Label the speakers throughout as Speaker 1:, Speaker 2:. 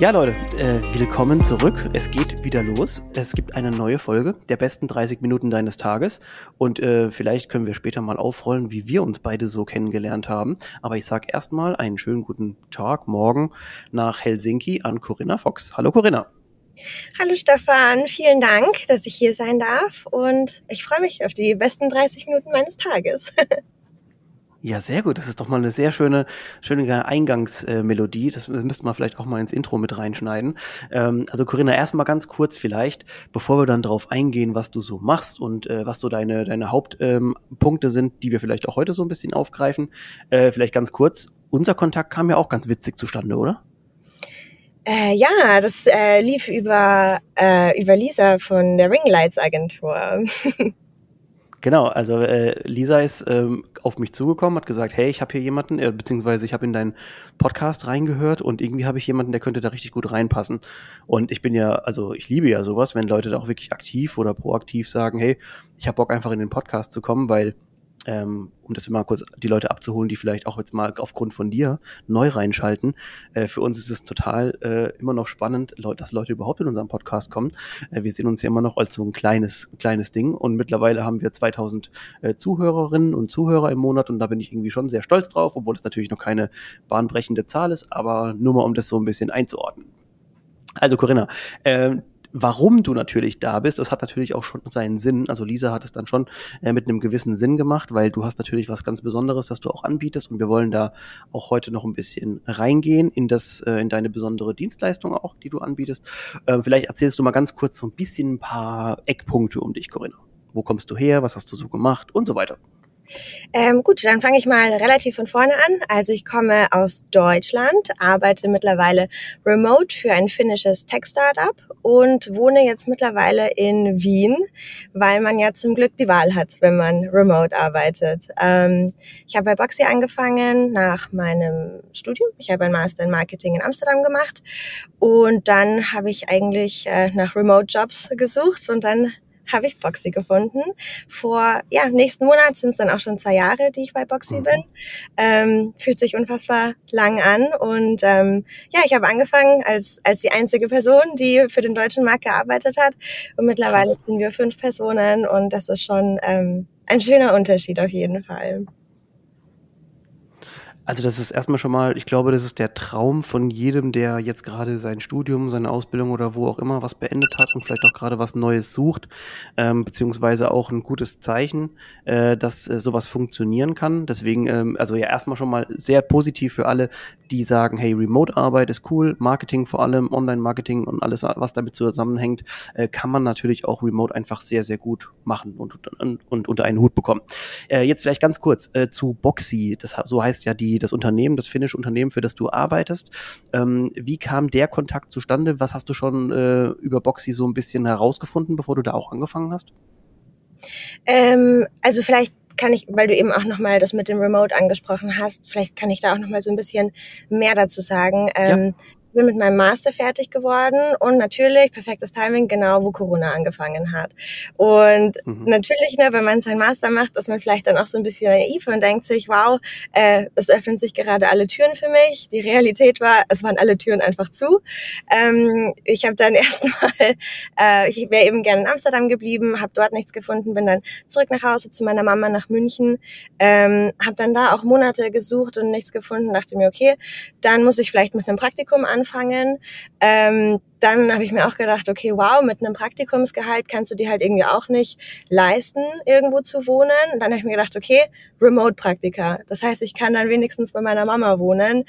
Speaker 1: Ja, Leute, äh, willkommen zurück. Es geht wieder los. Es gibt eine neue Folge der besten 30 Minuten deines Tages. Und äh, vielleicht können wir später mal aufrollen, wie wir uns beide so kennengelernt haben. Aber ich sage erstmal einen schönen guten Tag, morgen nach Helsinki an Corinna Fox. Hallo Corinna.
Speaker 2: Hallo Stefan, vielen Dank, dass ich hier sein darf. Und ich freue mich auf die besten 30 Minuten meines Tages.
Speaker 1: Ja, sehr gut. Das ist doch mal eine sehr schöne, schöne Eingangsmelodie. das müssten wir vielleicht auch mal ins Intro mit reinschneiden. Ähm, also Corinna, erstmal ganz kurz vielleicht, bevor wir dann darauf eingehen, was du so machst und äh, was so deine, deine Hauptpunkte ähm, sind, die wir vielleicht auch heute so ein bisschen aufgreifen. Äh, vielleicht ganz kurz. Unser Kontakt kam ja auch ganz witzig zustande, oder?
Speaker 2: Äh, ja, das äh, lief über, äh, über Lisa von der Ringlights Agentur.
Speaker 1: Genau, also äh, Lisa ist ähm, auf mich zugekommen, hat gesagt, hey, ich habe hier jemanden, äh, beziehungsweise ich habe in deinen Podcast reingehört und irgendwie habe ich jemanden, der könnte da richtig gut reinpassen. Und ich bin ja, also ich liebe ja sowas, wenn Leute da auch wirklich aktiv oder proaktiv sagen, hey, ich habe Bock einfach in den Podcast zu kommen, weil ähm, um das mal kurz die Leute abzuholen, die vielleicht auch jetzt mal aufgrund von dir neu reinschalten. Äh, für uns ist es total äh, immer noch spannend, dass Leute überhaupt in unseren Podcast kommen. Äh, wir sehen uns ja immer noch als so ein kleines, kleines Ding und mittlerweile haben wir 2000 äh, Zuhörerinnen und Zuhörer im Monat und da bin ich irgendwie schon sehr stolz drauf, obwohl es natürlich noch keine bahnbrechende Zahl ist, aber nur mal um das so ein bisschen einzuordnen. Also Corinna, äh, Warum du natürlich da bist, das hat natürlich auch schon seinen Sinn. Also Lisa hat es dann schon äh, mit einem gewissen Sinn gemacht, weil du hast natürlich was ganz Besonderes, das du auch anbietest und wir wollen da auch heute noch ein bisschen reingehen in das, äh, in deine besondere Dienstleistung auch, die du anbietest. Äh, vielleicht erzählst du mal ganz kurz so ein bisschen ein paar Eckpunkte um dich, Corinna. Wo kommst du her? Was hast du so gemacht? Und so weiter.
Speaker 2: Ähm, gut, dann fange ich mal relativ von vorne an. Also ich komme aus Deutschland, arbeite mittlerweile remote für ein finnisches Tech-Startup und wohne jetzt mittlerweile in Wien, weil man ja zum Glück die Wahl hat, wenn man remote arbeitet. Ähm, ich habe bei Boxy angefangen nach meinem Studium. Ich habe ein Master in Marketing in Amsterdam gemacht und dann habe ich eigentlich äh, nach Remote-Jobs gesucht und dann habe ich Boxy gefunden. Vor, ja, nächsten Monat sind es dann auch schon zwei Jahre, die ich bei Boxy mhm. bin. Ähm, fühlt sich unfassbar lang an. Und ähm, ja, ich habe angefangen als, als die einzige Person, die für den deutschen Markt gearbeitet hat. Und mittlerweile Krass. sind wir fünf Personen und das ist schon ähm, ein schöner Unterschied auf jeden Fall.
Speaker 1: Also das ist erstmal schon mal, ich glaube, das ist der Traum von jedem, der jetzt gerade sein Studium, seine Ausbildung oder wo auch immer was beendet hat und vielleicht auch gerade was Neues sucht, ähm, beziehungsweise auch ein gutes Zeichen, äh, dass äh, sowas funktionieren kann. Deswegen, ähm, also ja erstmal schon mal sehr positiv für alle, die sagen, hey, Remote-Arbeit ist cool, Marketing vor allem, Online-Marketing und alles, was damit zusammenhängt, äh, kann man natürlich auch remote einfach sehr, sehr gut machen und, und, und unter einen Hut bekommen. Äh, jetzt vielleicht ganz kurz äh, zu Boxy, das so heißt ja die das Unternehmen, das finnische Unternehmen, für das du arbeitest. Ähm, wie kam der Kontakt zustande? Was hast du schon äh, über Boxy so ein bisschen herausgefunden, bevor du da auch angefangen hast?
Speaker 2: Ähm, also vielleicht kann ich, weil du eben auch nochmal das mit dem Remote angesprochen hast, vielleicht kann ich da auch nochmal so ein bisschen mehr dazu sagen. Ähm, ja bin mit meinem Master fertig geworden und natürlich perfektes Timing, genau wo Corona angefangen hat. Und mhm. natürlich, ne, wenn man seinen Master macht, ist man vielleicht dann auch so ein bisschen naiv und denkt sich, wow, äh, es öffnen sich gerade alle Türen für mich. Die Realität war, es waren alle Türen einfach zu. Ähm, ich habe dann erstmal, äh, ich wäre eben gerne in Amsterdam geblieben, habe dort nichts gefunden, bin dann zurück nach Hause zu meiner Mama nach München, ähm, habe dann da auch Monate gesucht und nichts gefunden, dachte mir, okay, dann muss ich vielleicht mit einem Praktikum an anfangen. Ähm, dann habe ich mir auch gedacht, okay, wow, mit einem Praktikumsgehalt kannst du dir halt irgendwie auch nicht leisten, irgendwo zu wohnen. Und dann habe ich mir gedacht, okay, Remote-Praktika. Das heißt, ich kann dann wenigstens bei meiner Mama wohnen.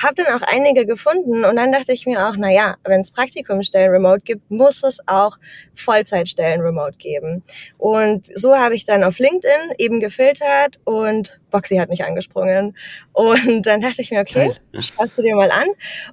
Speaker 2: Habe dann auch einige gefunden und dann dachte ich mir auch, na ja, wenn es Praktikumsstellen remote gibt, muss es auch Vollzeitstellen remote geben. Und so habe ich dann auf LinkedIn eben gefiltert und Boxy hat mich angesprungen. Und dann dachte ich mir, okay, schaust du dir mal an.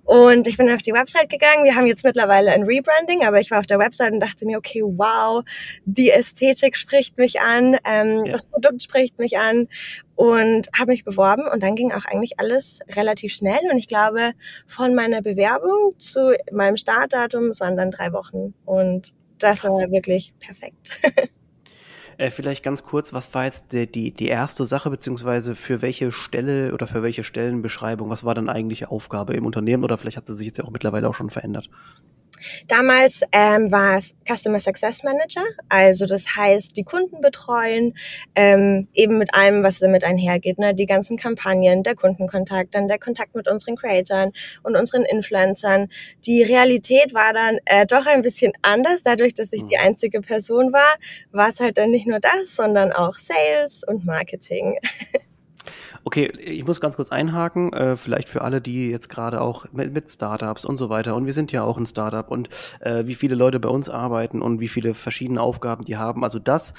Speaker 2: Und ich bin auf die Website gegangen. Wir haben jetzt mittlerweile mittlerweile ein Rebranding, aber ich war auf der Website und dachte mir, okay, wow, die Ästhetik spricht mich an, ähm, ja. das Produkt spricht mich an und habe mich beworben und dann ging auch eigentlich alles relativ schnell und ich glaube, von meiner Bewerbung zu meinem Startdatum, es waren dann drei Wochen und das Krass. war wirklich perfekt.
Speaker 1: Äh, vielleicht ganz kurz, was war jetzt die, die, die erste Sache, beziehungsweise für welche Stelle oder für welche Stellenbeschreibung, was war dann eigentliche Aufgabe im Unternehmen oder vielleicht hat sie sich jetzt ja auch mittlerweile auch schon verändert?
Speaker 2: Damals ähm, war es Customer Success Manager, also das heißt, die Kunden betreuen, ähm, eben mit allem, was damit einhergeht, ne? die ganzen Kampagnen, der Kundenkontakt, dann der Kontakt mit unseren Creatoren und unseren Influencern. Die Realität war dann äh, doch ein bisschen anders, dadurch, dass ich die mhm. einzige Person war, war es halt dann nicht nur das, sondern auch Sales und Marketing.
Speaker 1: Okay, ich muss ganz kurz einhaken, äh, vielleicht für alle, die jetzt gerade auch mit, mit, Startups und so weiter, und wir sind ja auch ein Startup und äh, wie viele Leute bei uns arbeiten und wie viele verschiedene Aufgaben die haben. Also das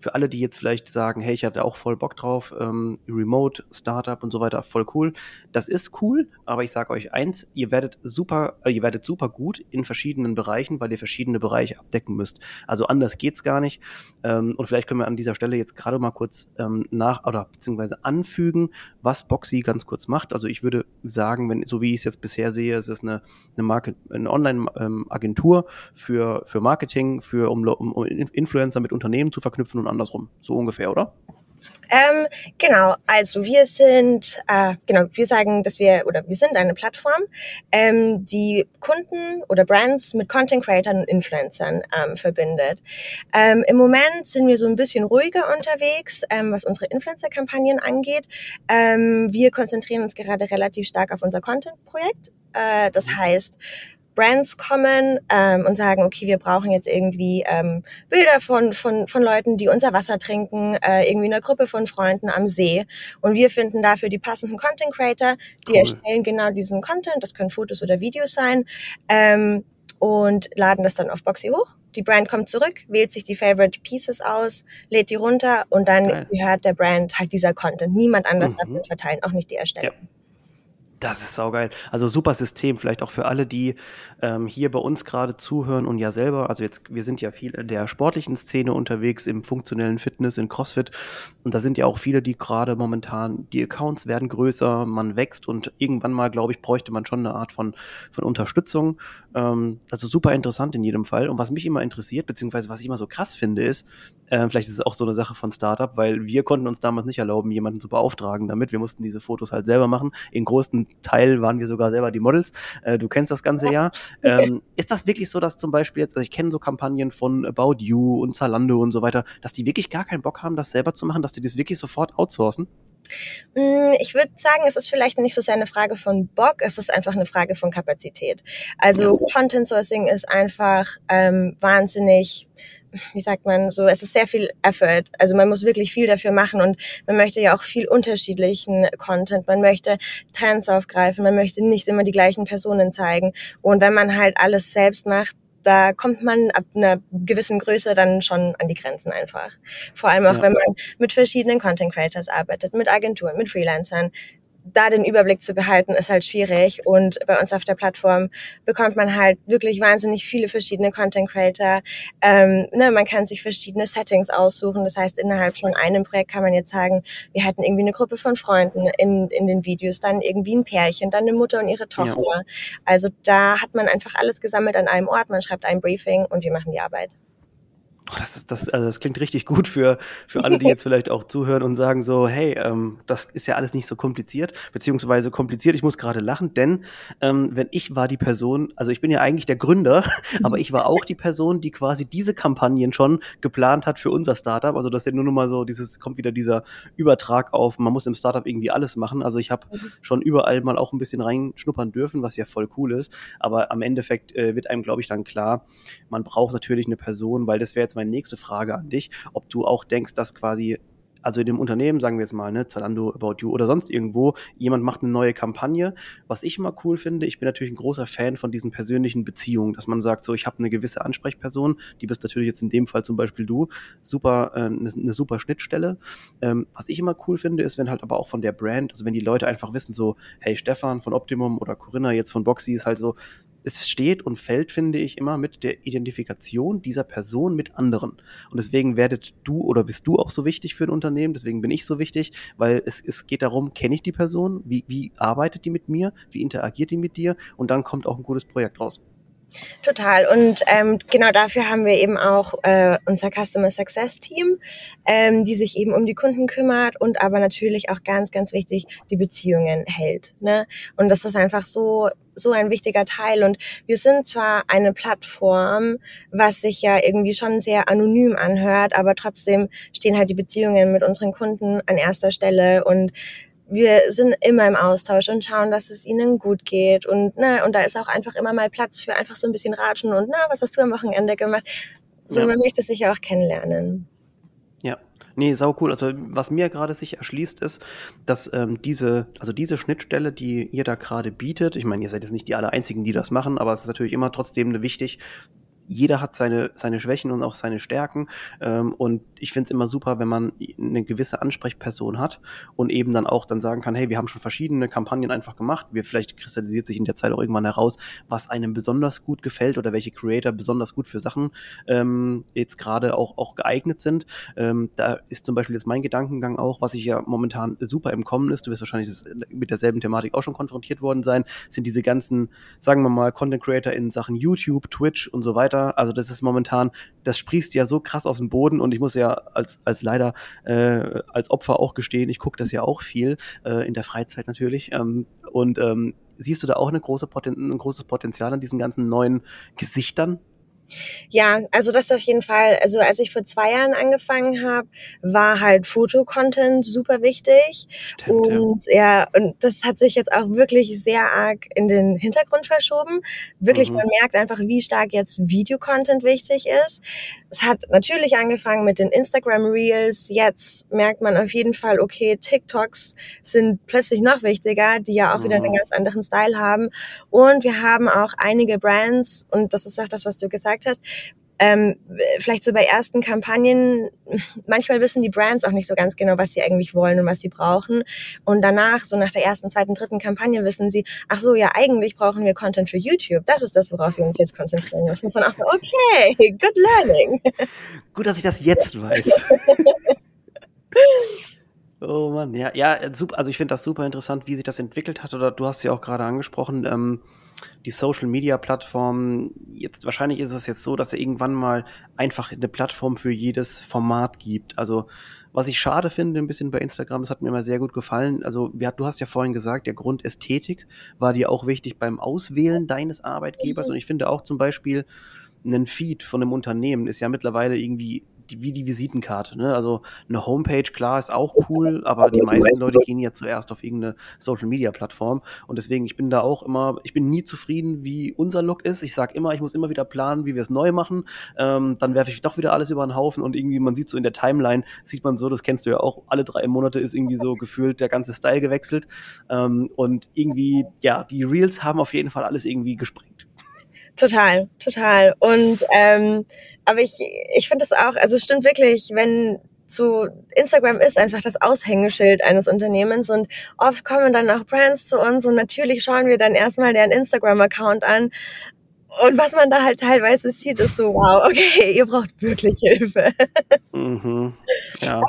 Speaker 1: für alle, die jetzt vielleicht sagen, hey, ich hatte auch voll Bock drauf, ähm, Remote, Startup und so weiter, voll cool. Das ist cool, aber ich sage euch eins, ihr werdet super, äh, ihr werdet super gut in verschiedenen Bereichen, weil ihr verschiedene Bereiche abdecken müsst. Also anders geht's gar nicht. Ähm, und vielleicht können wir an dieser Stelle jetzt gerade mal kurz ähm, nach oder beziehungsweise anfügen, was Boxy ganz kurz macht. Also ich würde sagen, wenn, so wie ich es jetzt bisher sehe, es ist eine, eine, eine Online-Agentur für, für Marketing, für, um, um Influencer mit Unternehmen zu verknüpfen und andersrum. So ungefähr, oder?
Speaker 2: Ähm, genau, also wir sind, äh, genau, wir sagen, dass wir, oder wir sind eine Plattform, ähm, die Kunden oder Brands mit Content Creators und Influencern ähm, verbindet. Ähm, Im Moment sind wir so ein bisschen ruhiger unterwegs, ähm, was unsere Influencer-Kampagnen angeht. Ähm, wir konzentrieren uns gerade relativ stark auf unser Content-Projekt. Äh, das heißt, Brands kommen ähm, und sagen, okay, wir brauchen jetzt irgendwie ähm, Bilder von, von, von Leuten, die unser Wasser trinken, äh, irgendwie eine Gruppe von Freunden am See. Und wir finden dafür die passenden Content Creator, die cool. erstellen genau diesen Content, das können Fotos oder Videos sein, ähm, und laden das dann auf Boxy hoch. Die Brand kommt zurück, wählt sich die Favorite Pieces aus, lädt die runter und dann Geil. gehört der Brand halt dieser Content. Niemand anders mhm. darf den verteilen, auch nicht die Ersteller. Ja.
Speaker 1: Das ist saugeil. Also super System, vielleicht auch für alle, die ähm, hier bei uns gerade zuhören und ja selber, also jetzt, wir sind ja viel in der sportlichen Szene unterwegs, im funktionellen Fitness, in CrossFit. Und da sind ja auch viele, die gerade momentan, die Accounts werden größer, man wächst und irgendwann mal, glaube ich, bräuchte man schon eine Art von, von Unterstützung. Ähm, also super interessant in jedem Fall. Und was mich immer interessiert, beziehungsweise was ich immer so krass finde, ist, äh, vielleicht ist es auch so eine Sache von Startup, weil wir konnten uns damals nicht erlauben, jemanden zu beauftragen damit. Wir mussten diese Fotos halt selber machen. In großen Teil waren wir sogar selber die Models. Äh, du kennst das ganze ja. Ähm, ist das wirklich so, dass zum Beispiel jetzt, also ich kenne so Kampagnen von About You und Zalando und so weiter, dass die wirklich gar keinen Bock haben, das selber zu machen, dass die das wirklich sofort outsourcen?
Speaker 2: Mm, ich würde sagen, es ist vielleicht nicht so sehr eine Frage von Bock, es ist einfach eine Frage von Kapazität. Also ja. Content Sourcing ist einfach ähm, wahnsinnig wie sagt man so, es ist sehr viel Effort. Also man muss wirklich viel dafür machen und man möchte ja auch viel unterschiedlichen Content. Man möchte Trends aufgreifen, man möchte nicht immer die gleichen Personen zeigen. Und wenn man halt alles selbst macht, da kommt man ab einer gewissen Größe dann schon an die Grenzen einfach. Vor allem auch, ja. wenn man mit verschiedenen Content Creators arbeitet, mit Agenturen, mit Freelancern da den Überblick zu behalten, ist halt schwierig. Und bei uns auf der Plattform bekommt man halt wirklich wahnsinnig viele verschiedene Content Creator. Ähm, ne, man kann sich verschiedene Settings aussuchen. Das heißt, innerhalb von einem Projekt kann man jetzt sagen, wir hätten irgendwie eine Gruppe von Freunden in, in den Videos, dann irgendwie ein Pärchen, dann eine Mutter und ihre Tochter. Ja. Also da hat man einfach alles gesammelt an einem Ort. Man schreibt ein Briefing und wir machen die Arbeit.
Speaker 1: Oh, das, das, also das klingt richtig gut für, für alle, die jetzt vielleicht auch zuhören und sagen so, hey, ähm, das ist ja alles nicht so kompliziert, beziehungsweise kompliziert, ich muss gerade lachen, denn ähm, wenn ich war die Person, also ich bin ja eigentlich der Gründer, aber ich war auch die Person, die quasi diese Kampagnen schon geplant hat für unser Startup. Also das ist ja nur noch mal so, dieses kommt wieder dieser Übertrag auf, man muss im Startup irgendwie alles machen. Also ich habe mhm. schon überall mal auch ein bisschen reinschnuppern dürfen, was ja voll cool ist. Aber am Endeffekt äh, wird einem, glaube ich, dann klar, man braucht natürlich eine Person, weil das wäre jetzt meine nächste Frage an dich, ob du auch denkst, dass quasi also in dem Unternehmen, sagen wir jetzt mal, ne, Zalando, About You oder sonst irgendwo, jemand macht eine neue Kampagne. Was ich immer cool finde, ich bin natürlich ein großer Fan von diesen persönlichen Beziehungen, dass man sagt, so, ich habe eine gewisse Ansprechperson, die bist natürlich jetzt in dem Fall zum Beispiel du, super, äh, eine, eine super Schnittstelle. Ähm, was ich immer cool finde, ist, wenn halt aber auch von der Brand, also wenn die Leute einfach wissen, so, hey, Stefan von Optimum oder Corinna jetzt von Boxy ist halt so, es steht und fällt, finde ich, immer mit der Identifikation dieser Person mit anderen. Und deswegen werdet du oder bist du auch so wichtig für ein Unternehmen, deswegen bin ich so wichtig, weil es, es geht darum, kenne ich die Person, wie, wie arbeitet die mit mir, wie interagiert die mit dir und dann kommt auch ein gutes Projekt raus.
Speaker 2: Total. Und ähm, genau dafür haben wir eben auch äh, unser Customer Success Team, ähm, die sich eben um die Kunden kümmert und aber natürlich auch ganz, ganz wichtig die Beziehungen hält. Ne? Und das ist einfach so so ein wichtiger Teil. Und wir sind zwar eine Plattform, was sich ja irgendwie schon sehr anonym anhört, aber trotzdem stehen halt die Beziehungen mit unseren Kunden an erster Stelle und wir sind immer im Austausch und schauen, dass es ihnen gut geht. Und, ne, und da ist auch einfach immer mal Platz für einfach so ein bisschen Ratschen und, na, was hast du am Wochenende gemacht? So, ja. man möchte sich ja auch kennenlernen.
Speaker 1: Ja. Nee, sau cool. Also was mir gerade sich erschließt, ist, dass ähm, diese, also diese Schnittstelle, die ihr da gerade bietet, ich meine, ihr seid jetzt nicht die aller einzigen, die das machen, aber es ist natürlich immer trotzdem wichtig, jeder hat seine, seine Schwächen und auch seine Stärken. Ähm, und ich finde es immer super, wenn man eine gewisse Ansprechperson hat und eben dann auch dann sagen kann, hey, wir haben schon verschiedene Kampagnen einfach gemacht. Wir vielleicht kristallisiert sich in der Zeit auch irgendwann heraus, was einem besonders gut gefällt oder welche Creator besonders gut für Sachen ähm, jetzt gerade auch, auch geeignet sind. Ähm, da ist zum Beispiel jetzt mein Gedankengang auch, was ich ja momentan super im Kommen ist, du wirst wahrscheinlich mit derselben Thematik auch schon konfrontiert worden sein, sind diese ganzen, sagen wir mal, Content Creator in Sachen YouTube, Twitch und so weiter also das ist momentan, das sprießt ja so krass aus dem Boden und ich muss ja als, als leider äh, als Opfer auch gestehen, ich gucke das ja auch viel, äh, in der Freizeit natürlich. Ähm, und ähm, siehst du da auch eine große Poten ein großes Potenzial an diesen ganzen neuen Gesichtern,
Speaker 2: ja, also das auf jeden Fall. Also als ich vor zwei Jahren angefangen habe, war halt Fotocontent super wichtig. Stimmt, und ja. ja, und das hat sich jetzt auch wirklich sehr arg in den Hintergrund verschoben. Wirklich, mhm. man merkt einfach, wie stark jetzt Videocontent wichtig ist. Es hat natürlich angefangen mit den Instagram Reels. Jetzt merkt man auf jeden Fall, okay, TikToks sind plötzlich noch wichtiger, die ja auch mhm. wieder einen ganz anderen Style haben. Und wir haben auch einige Brands, und das ist auch das, was du gesagt hast, ähm, vielleicht so bei ersten Kampagnen, manchmal wissen die Brands auch nicht so ganz genau, was sie eigentlich wollen und was sie brauchen. Und danach, so nach der ersten, zweiten, dritten Kampagne, wissen sie, ach so, ja, eigentlich brauchen wir Content für YouTube. Das ist das, worauf wir uns jetzt konzentrieren müssen. Und dann auch so, okay, good learning.
Speaker 1: Gut, dass ich das jetzt weiß. Oh Mann, ja, ja, super. Also ich finde das super interessant, wie sich das entwickelt hat. Oder du hast ja auch gerade angesprochen, ähm, die Social Media Plattform. Jetzt wahrscheinlich ist es jetzt so, dass er irgendwann mal einfach eine Plattform für jedes Format gibt. Also was ich schade finde, ein bisschen bei Instagram, das hat mir immer sehr gut gefallen. Also wir, du hast ja vorhin gesagt, der Grund Ästhetik war dir auch wichtig beim Auswählen deines Arbeitgebers. Mhm. Und ich finde auch zum Beispiel, ein Feed von einem Unternehmen ist ja mittlerweile irgendwie wie die Visitenkarte. Ne? Also eine Homepage, klar, ist auch cool, aber die meisten Leute gehen ja zuerst auf irgendeine Social-Media-Plattform. Und deswegen, ich bin da auch immer, ich bin nie zufrieden, wie unser Look ist. Ich sage immer, ich muss immer wieder planen, wie wir es neu machen. Ähm, dann werfe ich doch wieder alles über den Haufen und irgendwie, man sieht so in der Timeline, sieht man so, das kennst du ja auch, alle drei Monate ist irgendwie so gefühlt der ganze Style gewechselt. Ähm, und irgendwie, ja, die Reels haben auf jeden Fall alles irgendwie gesprengt.
Speaker 2: Total, total. Und ähm, aber ich, ich finde das auch, also es stimmt wirklich, wenn zu Instagram ist einfach das Aushängeschild eines Unternehmens und oft kommen dann auch Brands zu uns und natürlich schauen wir dann erstmal deren Instagram-Account an und was man da halt teilweise sieht, ist so, wow, okay, ihr braucht wirklich Hilfe. Mhm. Ja.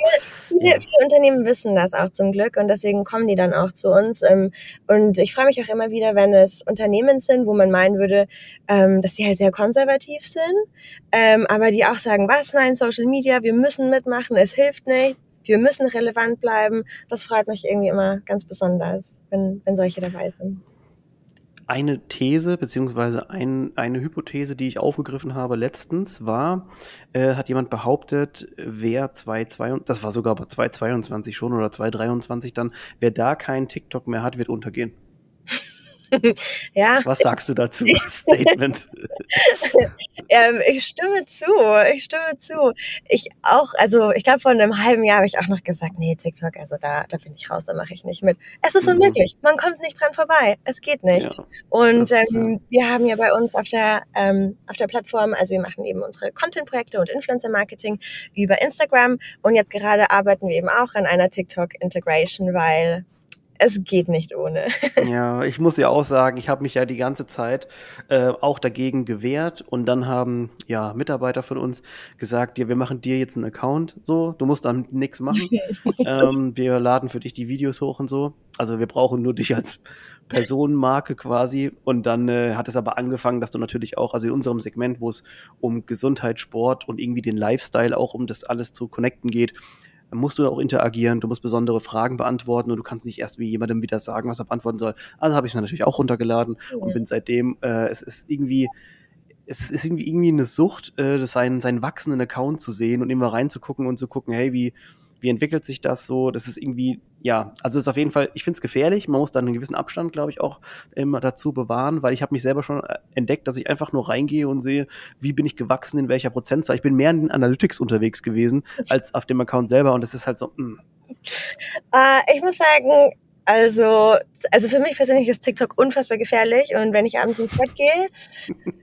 Speaker 2: Viele, viele, Unternehmen wissen das auch zum Glück und deswegen kommen die dann auch zu uns. Ähm, und ich freue mich auch immer wieder, wenn es Unternehmen sind, wo man meinen würde, ähm, dass sie halt sehr konservativ sind, ähm, aber die auch sagen, was, nein, Social Media, wir müssen mitmachen, es hilft nichts, wir müssen relevant bleiben. Das freut mich irgendwie immer ganz besonders, wenn, wenn solche dabei sind
Speaker 1: eine These beziehungsweise ein, eine Hypothese, die ich aufgegriffen habe letztens, war, äh, hat jemand behauptet, wer 222, das war sogar bei 222 schon oder 223 dann, wer da keinen TikTok mehr hat, wird untergehen. ja. Was sagst du dazu? Statement.
Speaker 2: ähm, ich stimme zu, ich stimme zu. Ich auch, also ich glaube, vor einem halben Jahr habe ich auch noch gesagt, nee, TikTok, also da, da bin ich raus, da mache ich nicht mit. Es ist mhm. unmöglich, man kommt nicht dran vorbei, es geht nicht. Ja, und ähm, wir haben ja bei uns auf der, ähm, auf der Plattform, also wir machen eben unsere Content-Projekte und Influencer-Marketing über Instagram und jetzt gerade arbeiten wir eben auch an einer TikTok-Integration, weil es geht nicht ohne.
Speaker 1: Ja, ich muss ja auch sagen, ich habe mich ja die ganze Zeit äh, auch dagegen gewehrt und dann haben ja Mitarbeiter von uns gesagt, ja, wir machen dir jetzt einen Account, so, du musst dann nichts machen. ähm, wir laden für dich die Videos hoch und so. Also wir brauchen nur dich als Personenmarke quasi. Und dann äh, hat es aber angefangen, dass du natürlich auch, also in unserem Segment, wo es um Gesundheit, Sport und irgendwie den Lifestyle auch um das alles zu connecten geht, musst du auch interagieren, du musst besondere Fragen beantworten und du kannst nicht erst wie jemandem wieder sagen, was er beantworten soll. Also habe ich mir natürlich auch runtergeladen ja. und bin seitdem, äh, es ist irgendwie, es ist irgendwie, irgendwie eine Sucht, äh, das seinen, seinen wachsenden Account zu sehen und immer reinzugucken und zu gucken, hey, wie, wie entwickelt sich das so? Das ist irgendwie, ja, also ist auf jeden Fall, ich finde es gefährlich. Man muss dann einen gewissen Abstand, glaube ich, auch immer dazu bewahren, weil ich habe mich selber schon äh, entdeckt, dass ich einfach nur reingehe und sehe, wie bin ich gewachsen, in welcher Prozentzahl. Ich bin mehr in den Analytics unterwegs gewesen, als auf dem Account selber und das ist halt so, mh. Hm.
Speaker 2: Uh, ich muss sagen, also, also für mich persönlich ist TikTok unfassbar gefährlich und wenn ich abends ins Bett gehe,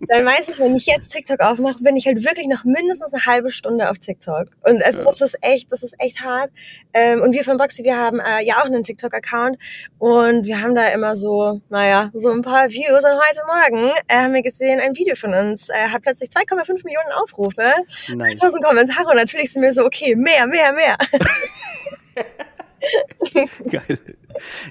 Speaker 2: dann weiß ich, wenn ich jetzt TikTok aufmache, bin ich halt wirklich noch mindestens eine halbe Stunde auf TikTok. Und also das ist echt, das ist echt hart. Ähm, und wir von Boxy, wir haben äh, ja auch einen TikTok-Account und wir haben da immer so, naja, so ein paar Views. Und heute Morgen äh, haben wir gesehen, ein Video von uns äh, hat plötzlich 2,5 Millionen Aufrufe, nice. 1000 Kommentare und natürlich sind wir so, okay, mehr, mehr, mehr.
Speaker 1: Geil.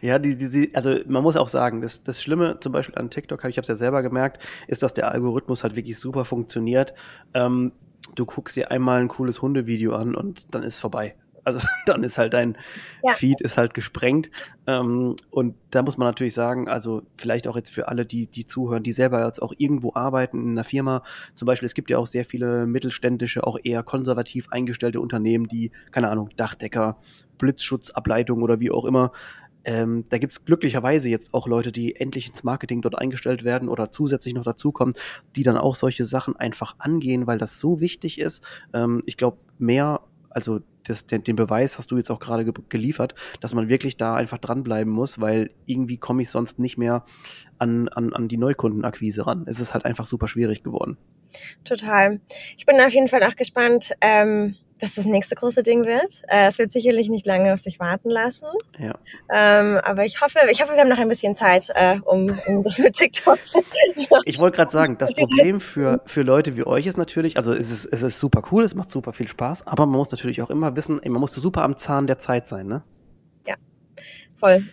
Speaker 1: Ja, die, die, also man muss auch sagen, das, das Schlimme zum Beispiel an TikTok, ich habe es ja selber gemerkt, ist, dass der Algorithmus halt wirklich super funktioniert. Ähm, du guckst dir einmal ein cooles Hundevideo an und dann ist vorbei. Also dann ist halt dein ja. Feed ist halt gesprengt. Ähm, und da muss man natürlich sagen, also vielleicht auch jetzt für alle, die, die zuhören, die selber jetzt auch irgendwo arbeiten in einer Firma. Zum Beispiel, es gibt ja auch sehr viele mittelständische, auch eher konservativ eingestellte Unternehmen, die, keine Ahnung, Dachdecker, Blitzschutzableitung oder wie auch immer. Ähm, da gibt's glücklicherweise jetzt auch Leute, die endlich ins Marketing dort eingestellt werden oder zusätzlich noch dazukommen, die dann auch solche Sachen einfach angehen, weil das so wichtig ist. Ähm, ich glaube, mehr also das, den, den Beweis hast du jetzt auch gerade ge geliefert, dass man wirklich da einfach dranbleiben muss, weil irgendwie komme ich sonst nicht mehr an, an, an die Neukundenakquise ran. Es ist halt einfach super schwierig geworden.
Speaker 2: Total. Ich bin auf jeden Fall auch gespannt, ähm, was das nächste große Ding wird. Äh, es wird sicherlich nicht lange auf sich warten lassen. Ja. Ähm, aber ich hoffe, ich hoffe, wir haben noch ein bisschen Zeit, äh, um, um das mit TikTok.
Speaker 1: ich wollte gerade sagen, das Problem für, für Leute wie euch ist natürlich, also es ist, es ist super cool, es macht super viel Spaß, aber man muss natürlich auch immer wissen, man muss super am Zahn der Zeit sein, ne?
Speaker 2: Ja, voll.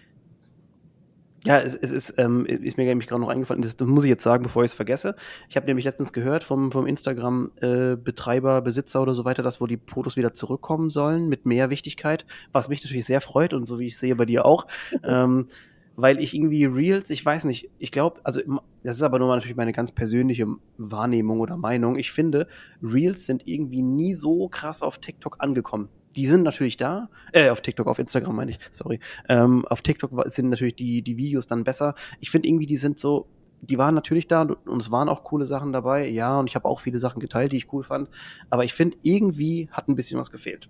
Speaker 1: Ja, es, es ist, ähm, ist mir nämlich gerade noch eingefallen, das, das, muss ich jetzt sagen, bevor ich es vergesse. Ich habe nämlich letztens gehört vom, vom Instagram-Betreiber, äh, Besitzer oder so weiter, dass wo die Fotos wieder zurückkommen sollen mit mehr Wichtigkeit, was mich natürlich sehr freut und so wie ich sehe bei dir auch. ähm, weil ich irgendwie Reels, ich weiß nicht, ich glaube, also das ist aber nur mal natürlich meine ganz persönliche Wahrnehmung oder Meinung. Ich finde, Reels sind irgendwie nie so krass auf TikTok angekommen die sind natürlich da, äh, auf TikTok, auf Instagram meine ich, sorry. Ähm, auf TikTok sind natürlich die, die Videos dann besser. Ich finde irgendwie, die sind so, die waren natürlich da und es waren auch coole Sachen dabei, ja, und ich habe auch viele Sachen geteilt, die ich cool fand. Aber ich finde, irgendwie hat ein bisschen was gefehlt.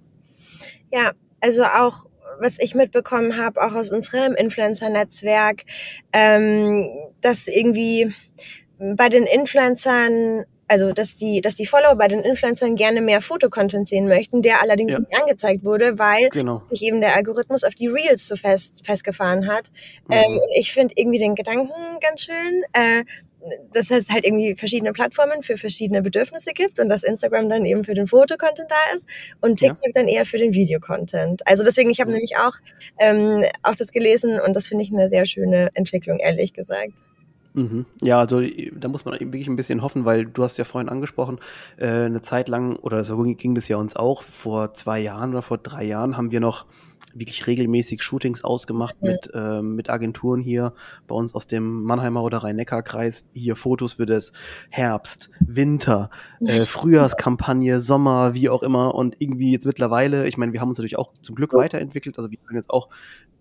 Speaker 2: Ja, also auch was ich mitbekommen habe, auch aus unserem Influencer-Netzwerk, ähm, dass irgendwie bei den Influencern also dass die, dass die Follower bei den Influencern gerne mehr Fotocontent sehen möchten, der allerdings ja. nicht angezeigt wurde, weil genau. sich eben der Algorithmus auf die Reels so fest festgefahren hat. Mhm. Ähm, ich finde irgendwie den Gedanken ganz schön. Äh, dass es halt irgendwie verschiedene Plattformen für verschiedene Bedürfnisse gibt und dass Instagram dann eben für den Fotocontent da ist und TikTok ja. dann eher für den Videocontent. Also deswegen, ich habe mhm. nämlich auch, ähm, auch das gelesen und das finde ich eine sehr schöne Entwicklung, ehrlich gesagt.
Speaker 1: Mhm. Ja, also da muss man wirklich ein bisschen hoffen, weil du hast ja vorhin angesprochen, äh, eine Zeit lang, oder so ging das ja uns auch, vor zwei Jahren oder vor drei Jahren haben wir noch wirklich regelmäßig Shootings ausgemacht mhm. mit, äh, mit Agenturen hier bei uns aus dem Mannheimer oder Rhein-Neckar-Kreis. Hier Fotos für das Herbst, Winter, äh, Frühjahrskampagne, Sommer, wie auch immer. Und irgendwie jetzt mittlerweile, ich meine, wir haben uns natürlich auch zum Glück weiterentwickelt. Also wir können jetzt auch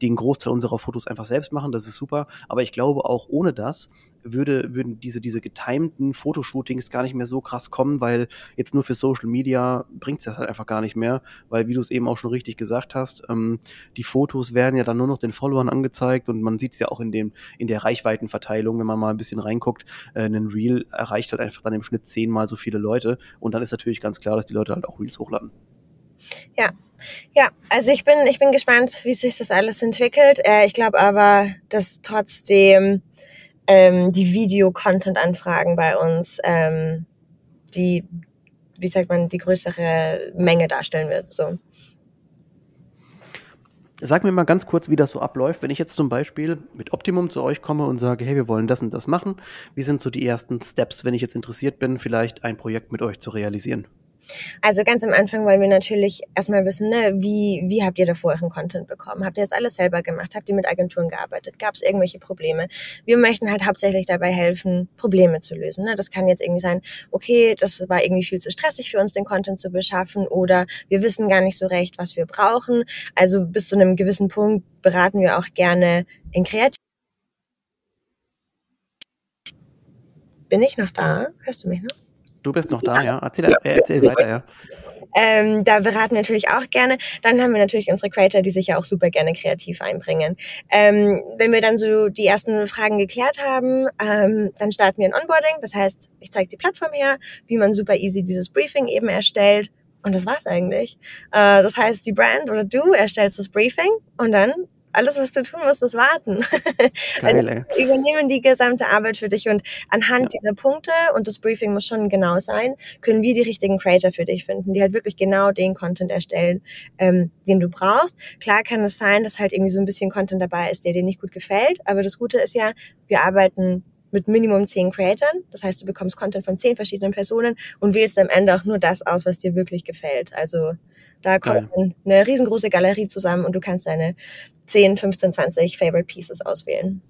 Speaker 1: den Großteil unserer Fotos einfach selbst machen. Das ist super. Aber ich glaube, auch ohne das würde, würden diese, diese getimten Fotoshootings gar nicht mehr so krass kommen, weil jetzt nur für Social Media bringt es das halt einfach gar nicht mehr, weil wie du es eben auch schon richtig gesagt hast, ähm, die Fotos werden ja dann nur noch den Followern angezeigt und man sieht es ja auch in dem, in der Reichweitenverteilung, wenn man mal ein bisschen reinguckt, äh, ein Reel erreicht halt einfach dann im Schnitt zehnmal so viele Leute und dann ist natürlich ganz klar, dass die Leute halt auch Reels hochladen.
Speaker 2: Ja, ja, also ich bin, ich bin gespannt, wie sich das alles entwickelt. Äh, ich glaube aber, dass trotzdem ähm, die Video-Content-Anfragen bei uns ähm, die, wie sagt man, die größere Menge darstellen wird. So.
Speaker 1: Sag mir mal ganz kurz, wie das so abläuft, wenn ich jetzt zum Beispiel mit Optimum zu euch komme und sage, hey, wir wollen das und das machen. Wie sind so die ersten Steps, wenn ich jetzt interessiert bin, vielleicht ein Projekt mit euch zu realisieren?
Speaker 2: Also ganz am Anfang wollen wir natürlich erstmal wissen, ne, wie, wie habt ihr davor euren Content bekommen? Habt ihr das alles selber gemacht? Habt ihr mit Agenturen gearbeitet? Gab es irgendwelche Probleme? Wir möchten halt hauptsächlich dabei helfen, Probleme zu lösen. Ne? Das kann jetzt irgendwie sein, okay, das war irgendwie viel zu stressig für uns, den Content zu beschaffen oder wir wissen gar nicht so recht, was wir brauchen. Also bis zu einem gewissen Punkt beraten wir auch gerne in Kreativ. Bin ich noch da? Hörst du mich noch?
Speaker 1: Du bist noch da, ja? Erzähl, äh, erzähl weiter, ja.
Speaker 2: Ähm, da beraten wir natürlich auch gerne. Dann haben wir natürlich unsere Creator, die sich ja auch super gerne kreativ einbringen. Ähm, wenn wir dann so die ersten Fragen geklärt haben, ähm, dann starten wir ein Onboarding. Das heißt, ich zeige die Plattform her, wie man super easy dieses Briefing eben erstellt. Und das war's eigentlich. Äh, das heißt, die Brand oder du erstellst das Briefing und dann alles, was du tun musst, ist warten. Geil, ey. Wir übernehmen die gesamte Arbeit für dich und anhand ja. dieser Punkte, und das Briefing muss schon genau sein, können wir die richtigen Creator für dich finden, die halt wirklich genau den Content erstellen, ähm, den du brauchst. Klar kann es sein, dass halt irgendwie so ein bisschen Content dabei ist, der dir nicht gut gefällt, aber das Gute ist ja, wir arbeiten mit Minimum zehn Creatoren. Das heißt, du bekommst Content von zehn verschiedenen Personen und wählst am Ende auch nur das aus, was dir wirklich gefällt. Also da kommt Geil. eine riesengroße Galerie zusammen und du kannst deine 10, 15, 20 Favorite Pieces auswählen.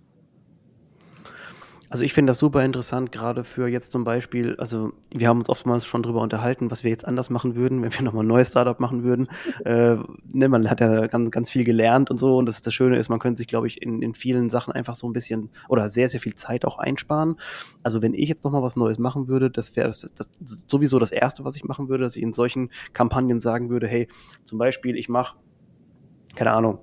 Speaker 1: Also ich finde das super interessant, gerade für jetzt zum Beispiel, also wir haben uns oftmals schon drüber unterhalten, was wir jetzt anders machen würden, wenn wir nochmal ein neues Startup machen würden. äh, ne, man hat ja ganz, ganz viel gelernt und so und das, das Schöne ist, man könnte sich, glaube ich, in, in vielen Sachen einfach so ein bisschen oder sehr, sehr viel Zeit auch einsparen. Also wenn ich jetzt nochmal was Neues machen würde, das wäre das, das, das sowieso das Erste, was ich machen würde, dass ich in solchen Kampagnen sagen würde, hey, zum Beispiel, ich mache, keine Ahnung,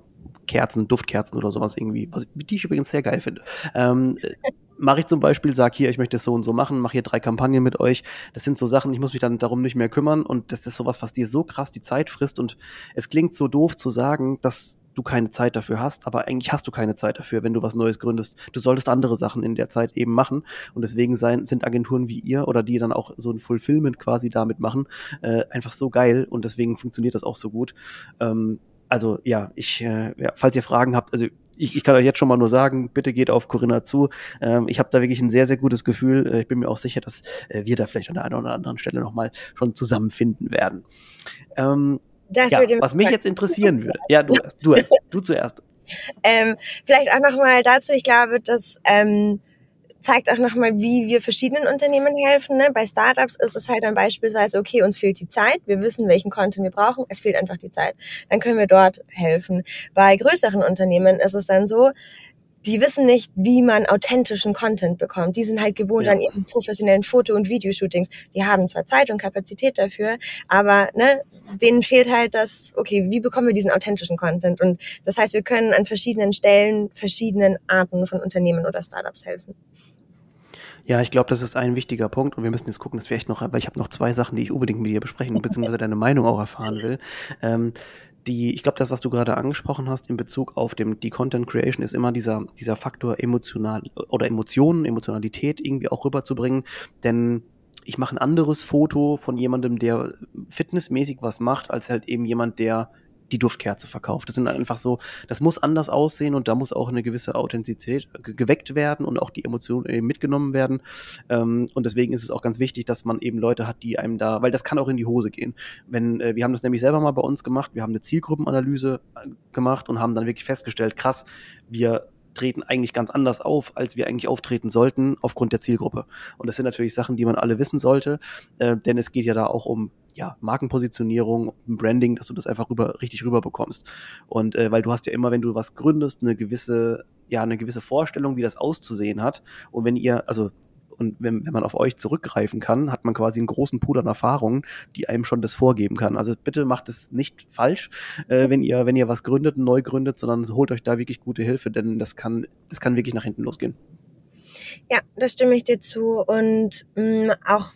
Speaker 1: Kerzen, Duftkerzen oder sowas irgendwie, was, die ich übrigens sehr geil finde. Ähm, äh, mache ich zum Beispiel, sag hier, ich möchte es so und so machen, mache hier drei Kampagnen mit euch. Das sind so Sachen, ich muss mich dann darum nicht mehr kümmern und das ist sowas, was dir so krass die Zeit frisst und es klingt so doof zu sagen, dass du keine Zeit dafür hast, aber eigentlich hast du keine Zeit dafür, wenn du was Neues gründest. Du solltest andere Sachen in der Zeit eben machen und deswegen sein, sind Agenturen wie ihr oder die dann auch so ein Fulfillment quasi damit machen, äh, einfach so geil und deswegen funktioniert das auch so gut. Ähm, also ja, ich, äh, ja, falls ihr Fragen habt, also ich, ich kann euch jetzt schon mal nur sagen, bitte geht auf Corinna zu. Ähm, ich habe da wirklich ein sehr, sehr gutes Gefühl. Äh, ich bin mir auch sicher, dass äh, wir da vielleicht an der einen oder anderen Stelle nochmal schon zusammenfinden werden. Ähm, ja, was mich jetzt interessieren würde. Ja, du erst, du erst, du zuerst.
Speaker 2: Ähm, vielleicht auch nochmal dazu, ich glaube, dass ähm, zeigt auch nochmal, wie wir verschiedenen Unternehmen helfen. Ne? Bei Startups ist es halt dann beispielsweise, okay, uns fehlt die Zeit, wir wissen, welchen Content wir brauchen, es fehlt einfach die Zeit. Dann können wir dort helfen. Bei größeren Unternehmen ist es dann so, die wissen nicht, wie man authentischen Content bekommt. Die sind halt gewohnt ja. an ihren professionellen Foto- und Videoshootings. Die haben zwar Zeit und Kapazität dafür, aber ne, denen fehlt halt das, okay, wie bekommen wir diesen authentischen Content? Und das heißt, wir können an verschiedenen Stellen verschiedenen Arten von Unternehmen oder Startups helfen.
Speaker 1: Ja, ich glaube, das ist ein wichtiger Punkt und wir müssen jetzt gucken, dass wir echt noch, weil ich habe noch zwei Sachen, die ich unbedingt mit dir besprechen, beziehungsweise deine Meinung auch erfahren will. Ähm, die, ich glaube, das, was du gerade angesprochen hast in Bezug auf dem, die Content Creation, ist immer dieser, dieser Faktor emotional oder Emotionen, Emotionalität irgendwie auch rüberzubringen. Denn ich mache ein anderes Foto von jemandem, der fitnessmäßig was macht, als halt eben jemand, der die Duftkerze verkauft. Das sind einfach so, das muss anders aussehen und da muss auch eine gewisse Authentizität geweckt werden und auch die Emotionen eben mitgenommen werden. Ähm, und deswegen ist es auch ganz wichtig, dass man eben Leute hat, die einem da, weil das kann auch in die Hose gehen. Wenn, äh, wir haben das nämlich selber mal bei uns gemacht, wir haben eine Zielgruppenanalyse äh, gemacht und haben dann wirklich festgestellt, krass, wir treten eigentlich ganz anders auf, als wir eigentlich auftreten sollten, aufgrund der Zielgruppe. Und das sind natürlich Sachen, die man alle wissen sollte, äh, denn es geht ja da auch um ja, Markenpositionierung, um Branding, dass du das einfach rüber, richtig rüber bekommst. Und äh, weil du hast ja immer, wenn du was gründest, eine gewisse, ja, eine gewisse Vorstellung, wie das auszusehen hat. Und wenn ihr, also und wenn, wenn man auf euch zurückgreifen kann, hat man quasi einen großen Pool an Erfahrungen, die einem schon das vorgeben kann. Also bitte macht es nicht falsch, äh, wenn ihr, wenn ihr was gründet, neu gründet, sondern holt euch da wirklich gute Hilfe, denn das kann, das kann wirklich nach hinten losgehen.
Speaker 2: Ja, da stimme ich dir zu. Und mh, mm, auch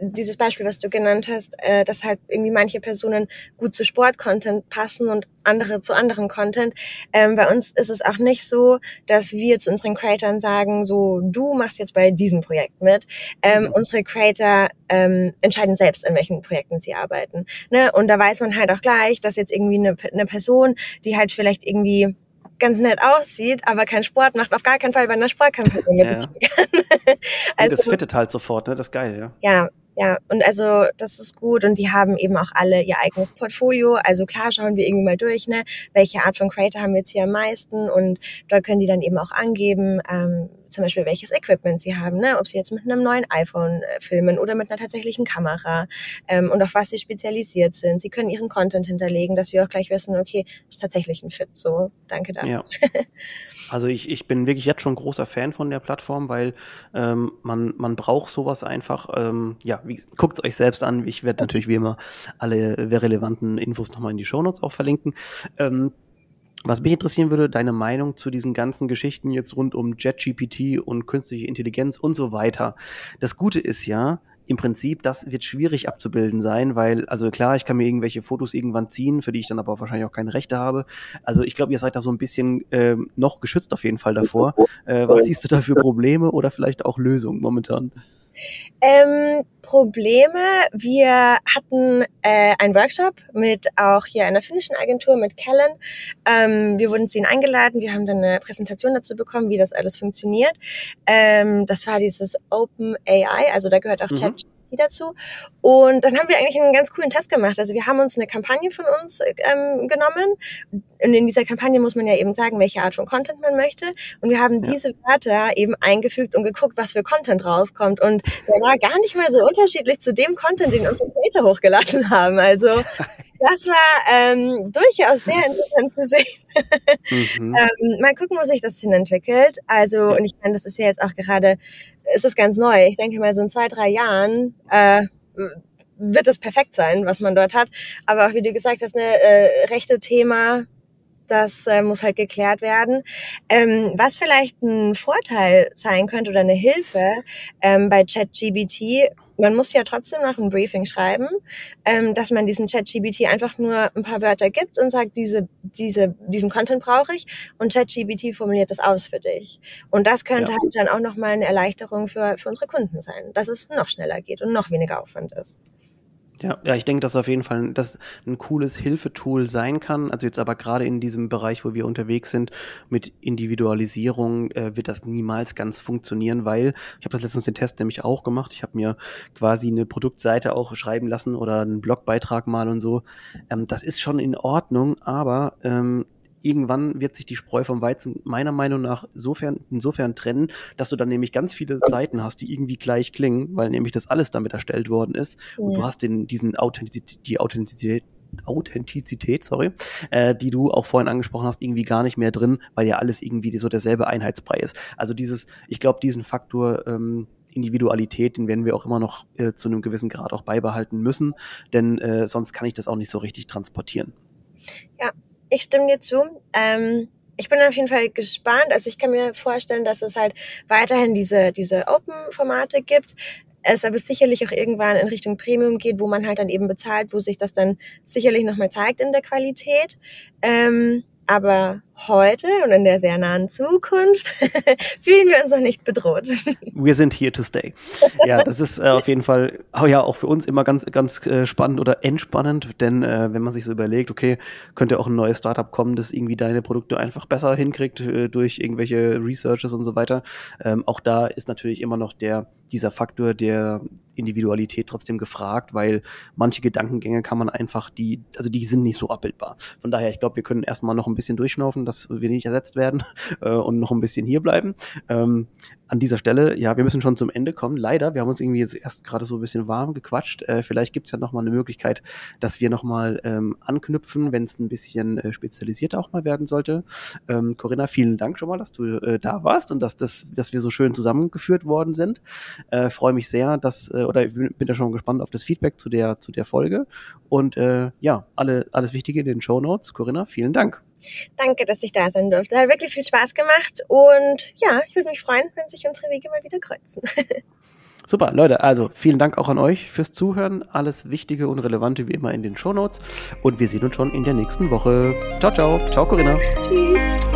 Speaker 2: dieses Beispiel, was du genannt hast, äh, dass halt irgendwie manche Personen gut zu Sport-Content passen und andere zu anderem Content. Ähm, bei uns ist es auch nicht so, dass wir zu unseren Creatoren sagen, so du machst jetzt bei diesem Projekt mit. Ähm, mhm. Unsere Creator ähm, entscheiden selbst, an welchen Projekten sie arbeiten. Ne? Und da weiß man halt auch gleich, dass jetzt irgendwie eine, eine Person, die halt vielleicht irgendwie ganz nett aussieht, aber keinen Sport macht, auf gar keinen Fall bei einer Sportkampagne
Speaker 1: ja. kann. also, das fittet halt sofort, ne? Das ist geil, ja.
Speaker 2: Ja, ja, und also das ist gut und die haben eben auch alle ihr eigenes Portfolio. Also klar schauen wir irgendwie mal durch, ne, welche Art von Creator haben wir jetzt hier am meisten und dort können die dann eben auch angeben, ähm, zum Beispiel welches Equipment sie haben, ne? ob sie jetzt mit einem neuen iPhone äh, filmen oder mit einer tatsächlichen Kamera ähm, und auf was sie spezialisiert sind. Sie können ihren Content hinterlegen, dass wir auch gleich wissen, okay, ist tatsächlich ein Fit so. Danke dafür. Ja.
Speaker 1: Also ich, ich bin wirklich jetzt schon großer Fan von der Plattform, weil ähm, man, man braucht sowas einfach. Ähm, ja, guckt euch selbst an. Ich werde natürlich wie immer alle relevanten Infos nochmal in die Shownotes auch verlinken. Ähm, was mich interessieren würde, deine Meinung zu diesen ganzen Geschichten jetzt rund um JetGPT und künstliche Intelligenz und so weiter. Das Gute ist ja, im Prinzip, das wird schwierig abzubilden sein, weil, also klar, ich kann mir irgendwelche Fotos irgendwann ziehen, für die ich dann aber wahrscheinlich auch keine Rechte habe. Also ich glaube, ihr seid da so ein bisschen äh, noch geschützt auf jeden Fall davor. Äh, was siehst du da für Probleme oder vielleicht auch Lösungen momentan?
Speaker 2: Ähm, Probleme. Wir hatten äh, einen Workshop mit auch hier einer finnischen Agentur, mit Kellen. Ähm, wir wurden zu ihnen eingeladen. Wir haben dann eine Präsentation dazu bekommen, wie das alles funktioniert. Ähm, das war dieses Open AI, also da gehört auch mhm. Chat dazu. Und dann haben wir eigentlich einen ganz coolen Test gemacht. Also wir haben uns eine Kampagne von uns ähm, genommen. Und in dieser Kampagne muss man ja eben sagen, welche Art von Content man möchte. Und wir haben ja. diese Wörter eben eingefügt und geguckt, was für Content rauskommt. Und der war gar nicht mal so unterschiedlich zu dem Content, den unsere Creator hochgeladen haben. Also das war ähm, durchaus sehr interessant zu sehen. mhm. ähm, mal gucken, wo sich das hin entwickelt. Also, und ich meine, das ist ja jetzt auch gerade ist es ganz neu. Ich denke mal, so in zwei, drei Jahren äh, wird es perfekt sein, was man dort hat. Aber auch wie du gesagt hast, ne, äh, rechte Thema, das äh, muss halt geklärt werden. Ähm, was vielleicht ein Vorteil sein könnte oder eine Hilfe ähm, bei ChatGBT man muss ja trotzdem noch ein Briefing schreiben, ähm, dass man diesem ChatGBT einfach nur ein paar Wörter gibt und sagt, diese, diese, diesen Content brauche ich und ChatGBT formuliert das aus für dich. Und das könnte ja. halt dann auch nochmal eine Erleichterung für, für unsere Kunden sein, dass es noch schneller geht und noch weniger Aufwand ist.
Speaker 1: Ja, ja, ich denke, dass auf jeden Fall das ein cooles Hilfetool sein kann. Also jetzt aber gerade in diesem Bereich, wo wir unterwegs sind, mit Individualisierung äh, wird das niemals ganz funktionieren, weil ich habe das letztens den Test nämlich auch gemacht. Ich habe mir quasi eine Produktseite auch schreiben lassen oder einen Blogbeitrag mal und so. Ähm, das ist schon in Ordnung, aber ähm, irgendwann wird sich die Spreu vom Weizen meiner Meinung nach insofern, insofern trennen, dass du dann nämlich ganz viele Seiten hast, die irgendwie gleich klingen, weil nämlich das alles damit erstellt worden ist. Ja. Und du hast den, diesen Authentizität, die Authentizität Authentizität, sorry, äh, die du auch vorhin angesprochen hast, irgendwie gar nicht mehr drin, weil ja alles irgendwie so derselbe Einheitsbrei ist. Also dieses, ich glaube, diesen Faktor ähm, Individualität, den werden wir auch immer noch äh, zu einem gewissen Grad auch beibehalten müssen, denn äh, sonst kann ich das auch nicht so richtig transportieren.
Speaker 2: Ja, ich stimme dir zu. Ähm, ich bin auf jeden Fall gespannt. Also ich kann mir vorstellen, dass es halt weiterhin diese, diese Open-Formate gibt. Es aber sicherlich auch irgendwann in Richtung Premium geht, wo man halt dann eben bezahlt, wo sich das dann sicherlich nochmal zeigt in der Qualität. Ähm, aber heute und in der sehr nahen Zukunft fühlen wir uns noch nicht bedroht.
Speaker 1: Wir sind here to stay. Ja, das ist äh, auf jeden Fall oh ja, auch für uns immer ganz, ganz äh, spannend oder entspannend, denn äh, wenn man sich so überlegt, okay, könnte auch ein neues Startup kommen, das irgendwie deine Produkte einfach besser hinkriegt äh, durch irgendwelche Researches und so weiter. Ähm, auch da ist natürlich immer noch der dieser Faktor der Individualität trotzdem gefragt, weil manche Gedankengänge kann man einfach, die, also die sind nicht so abbildbar. Von daher, ich glaube, wir können erstmal noch ein bisschen durchschnaufen, dass wir nicht ersetzt werden äh, und noch ein bisschen hier bleiben. Ähm, an dieser Stelle, ja, wir müssen schon zum Ende kommen. Leider, wir haben uns irgendwie jetzt erst gerade so ein bisschen warm gequatscht. Äh, vielleicht gibt's ja nochmal eine Möglichkeit, dass wir nochmal ähm, anknüpfen, wenn es ein bisschen äh, spezialisierter auch mal werden sollte. Ähm, Corinna, vielen Dank schon mal, dass du äh, da warst und dass, das, dass wir so schön zusammengeführt worden sind. Äh, Freue mich sehr, dass, äh, oder bin, bin da schon gespannt auf das Feedback zu der, zu der Folge. Und äh, ja, alle, alles Wichtige in den Show Notes. Corinna, vielen Dank.
Speaker 2: Danke, dass ich da sein durfte. Hat wirklich viel Spaß gemacht und ja, ich würde mich freuen, wenn sich unsere Wege mal wieder kreuzen.
Speaker 1: Super, Leute, also vielen Dank auch an euch fürs Zuhören. Alles Wichtige und Relevante wie immer in den Shownotes. Und wir sehen uns schon in der nächsten Woche. Ciao, ciao. Ciao, Corinna. Tschüss.